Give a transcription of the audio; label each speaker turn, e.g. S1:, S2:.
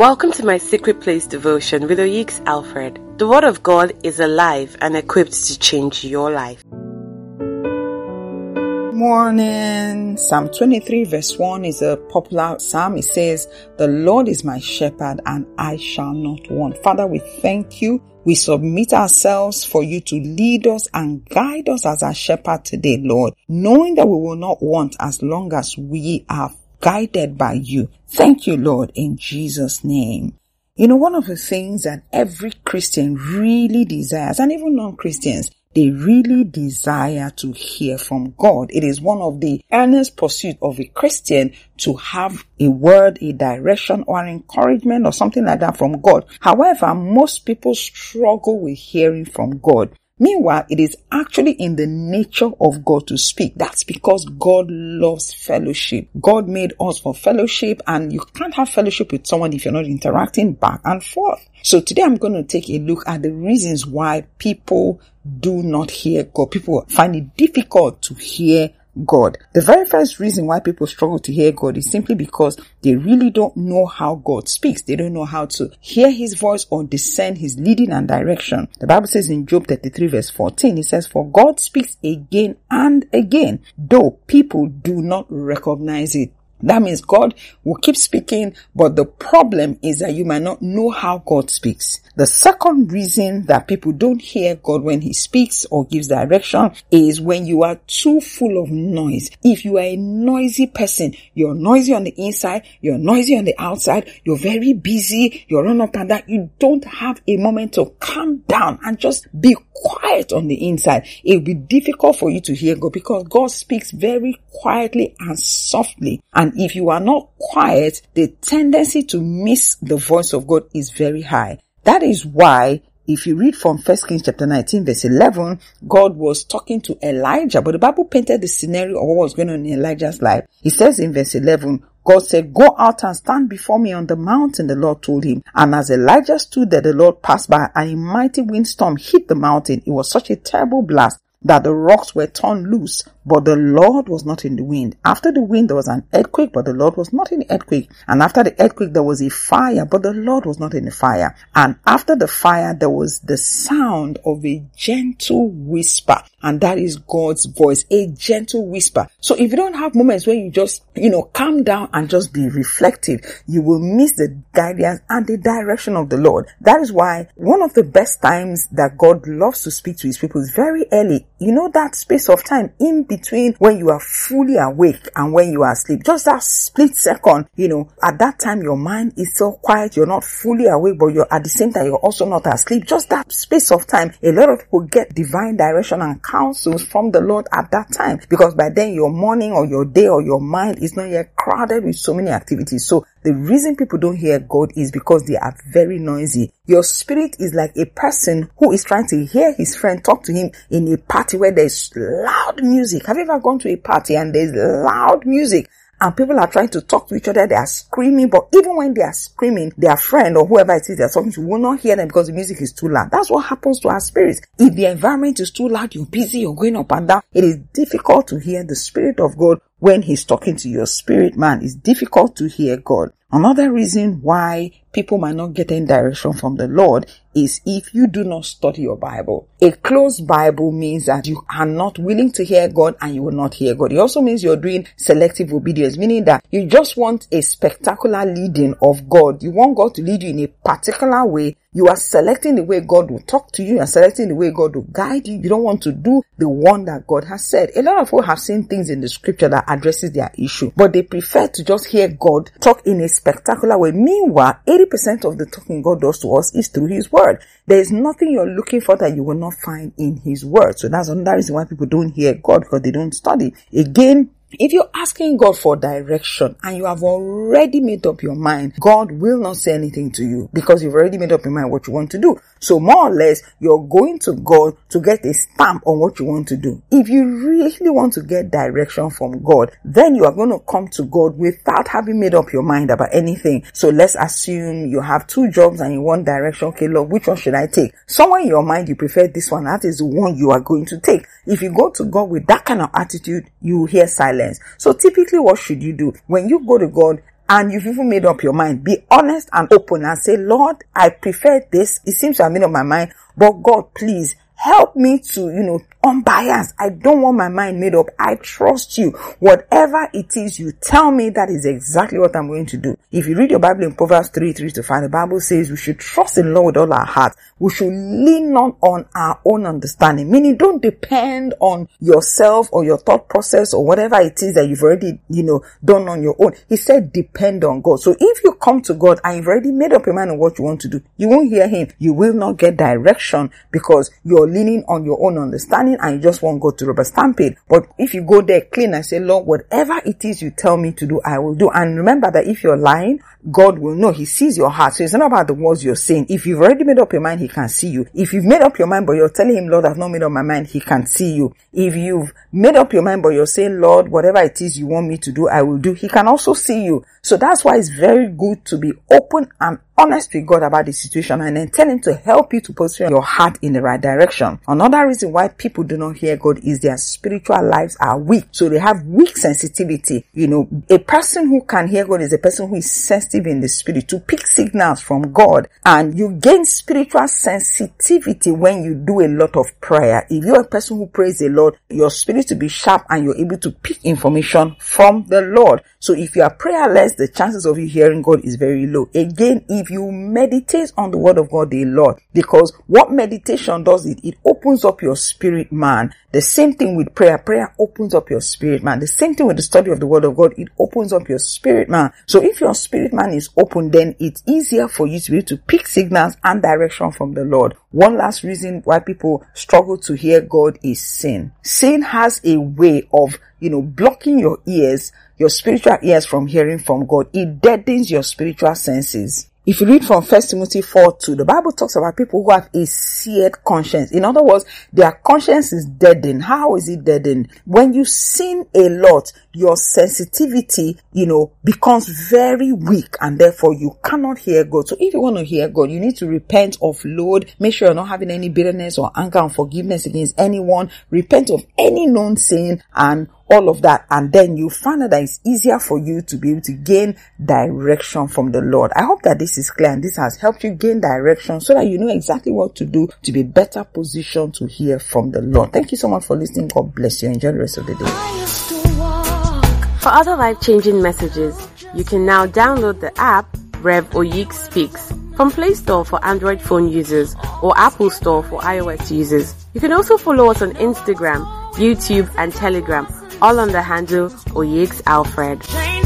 S1: Welcome to my Secret Place devotion with Oyeks Alfred. The Word of God is alive and equipped to change your life.
S2: Morning. Psalm 23 verse 1 is a popular psalm. It says, The Lord is my shepherd and I shall not want. Father, we thank you. We submit ourselves for you to lead us and guide us as our shepherd today, Lord, knowing that we will not want as long as we are guided by you. Thank you, Lord, in Jesus' name. You know, one of the things that every Christian really desires, and even non-Christians, they really desire to hear from God. It is one of the earnest pursuit of a Christian to have a word, a direction or an encouragement or something like that from God. However, most people struggle with hearing from God. Meanwhile, it is actually in the nature of God to speak. That's because God loves fellowship. God made us for fellowship and you can't have fellowship with someone if you're not interacting back and forth. So today I'm going to take a look at the reasons why people do not hear God. People find it difficult to hear God. The very first reason why people struggle to hear God is simply because they really don't know how God speaks. They don't know how to hear his voice or discern his leading and direction. The Bible says in Job 33 verse 14, it says, For God speaks again and again, though people do not recognize it. That means God will keep speaking, but the problem is that you might not know how God speaks. The second reason that people don't hear God when He speaks or gives direction is when you are too full of noise. If you are a noisy person, you're noisy on the inside, you're noisy on the outside, you're very busy, you're run up and down, you don't have a moment to calm down and just be quiet on the inside. It will be difficult for you to hear God because God speaks very quietly and softly. And if you are not quiet, the tendency to miss the voice of God is very high. That is why if you read from 1 Kings chapter 19 verse 11, God was talking to Elijah, but the Bible painted the scenario of what was going on in Elijah's life. He says in verse 11, God said, go out and stand before me on the mountain, the Lord told him. And as Elijah stood there, the Lord passed by and a mighty windstorm hit the mountain. It was such a terrible blast that the rocks were torn loose but the Lord was not in the wind. After the wind, there was an earthquake, but the Lord was not in the earthquake. And after the earthquake, there was a fire, but the Lord was not in the fire. And after the fire, there was the sound of a gentle whisper. And that is God's voice, a gentle whisper. So if you don't have moments where you just, you know, calm down and just be reflective, you will miss the guidance and the direction of the Lord. That is why one of the best times that God loves to speak to his people is very early. You know, that space of time in between when you are fully awake and when you are asleep. Just that split second, you know, at that time your mind is so quiet, you're not fully awake, but you're at the same time, you're also not asleep. Just that space of time, a lot of people get divine direction and counsels from the Lord at that time because by then your morning or your day or your mind is not yet crowded with so many activities. So the reason people don't hear God is because they are very noisy. Your spirit is like a person who is trying to hear his friend talk to him in a party where there's loud music. Have you ever gone to a party and there's loud music? and people are trying to talk to each other. They are screaming, but even when they are screaming, their friend or whoever it is they're talking to will not hear them because the music is too loud. That's what happens to our spirits. If the environment is too loud, you're busy, you're going up and down. It is difficult to hear the spirit of God when he's talking to your spirit man. It's difficult to hear God. Another reason why people might not get any direction from the Lord is if you do not study your Bible. A closed Bible means that you are not willing to hear God and you will not hear God. It also means you're doing selective obedience, meaning that you just want a spectacular leading of God. You want God to lead you in a particular way. You are selecting the way God will talk to you. You are selecting the way God will guide you. You don't want to do the one that God has said. A lot of people have seen things in the scripture that addresses their issue, but they prefer to just hear God talk in a spectacular way. Meanwhile, 80% of the talking God does to us is through His Word. There is nothing you're looking for that you will not find in His Word. So that's another reason why people don't hear God because they don't study. Again, if you're asking God for direction and you have already made up your mind, God will not say anything to you because you've already made up your mind what you want to do. So more or less, you're going to God to get a stamp on what you want to do. If you really want to get direction from God, then you are going to come to God without having made up your mind about anything. So let's assume you have two jobs and you want direction. Okay, Lord, which one should I take? Somewhere in your mind, you prefer this one. That is the one you are going to take. If you go to God with that kind of attitude, you hear silence. So typically what should you do? When you go to God, and you've even made up your mind, be honest and open and say, Lord, I prefer this. It seems to have made up my mind, but God, please help me to, you know, unbiased. I don't want my mind made up. I trust you. Whatever it is you tell me, that is exactly what I'm going to do. If you read your Bible in Proverbs 3, 3 to 5, the Bible says we should trust in Lord with all our heart. We should lean not on our own understanding, meaning don't depend on yourself or your thought process or whatever it is that you've already, you know, done on your own. He said depend on God. So if you come to God and you've already made up your mind on what you want to do, you won't hear him. You will not get direction because you're leaning on your own understanding and you just won't go to rubber stamp it. But if you go there clean and say, Lord, whatever it is you tell me to do, I will do. And remember that if you're lying, God will know. He sees your heart. So it's not about the words you're saying. If you've already made up your mind, He can see you. If you've made up your mind, but you're telling Him, Lord, I've not made up my mind, He can see you. If you've made up your mind, but you're saying, Lord, whatever it is you want me to do, I will do, He can also see you. So that's why it's very good to be open and honest with God about the situation and then tell Him to help you to position your heart in the right direction. Another reason why people do not hear God is their spiritual lives are weak. So they have weak sensitivity. You know, a person who can hear God is a person who is sensitive in the spirit to pick signals from God and you gain spiritual sensitivity when you do a lot of prayer. If you're a person who prays a lot, your spirit to be sharp and you're able to pick information from the Lord. So if you are prayerless, the chances of you hearing God is very low. Again, if you meditate on the word of God a lot, because what meditation does it, it opens up your spirit man. The same thing with prayer. Prayer opens up your spirit man. The same thing with the study of the word of God. It opens up your spirit man. So if your spirit man is open, then it's easier for you to be able to pick signals and direction from the Lord. One last reason why people struggle to hear God is sin. Sin has a way of, you know, blocking your ears your spiritual ears from hearing from God. It deadens your spiritual senses. If you read from 1 Timothy 4 2, the Bible talks about people who have a seared conscience. In other words, their conscience is deadened. How is it deadened? When you sin a lot, your sensitivity, you know, becomes very weak and therefore you cannot hear God. So if you want to hear God, you need to repent, of offload, make sure you're not having any bitterness or anger and forgiveness against anyone, repent of any known sin and all of that. And then you find out that it's easier for you to be able to gain direction from the Lord. I hope that this is clear and this has helped you gain direction so that you know exactly what to do to be better positioned to hear from the Lord. Thank you so much for listening. God bless you. Enjoy the rest of the day.
S1: For other life changing messages, you can now download the app Rev Oyik Speaks from Play Store for Android phone users or Apple Store for iOS users. You can also follow us on Instagram, YouTube, and Telegram all on the handle Oyeks Alfred.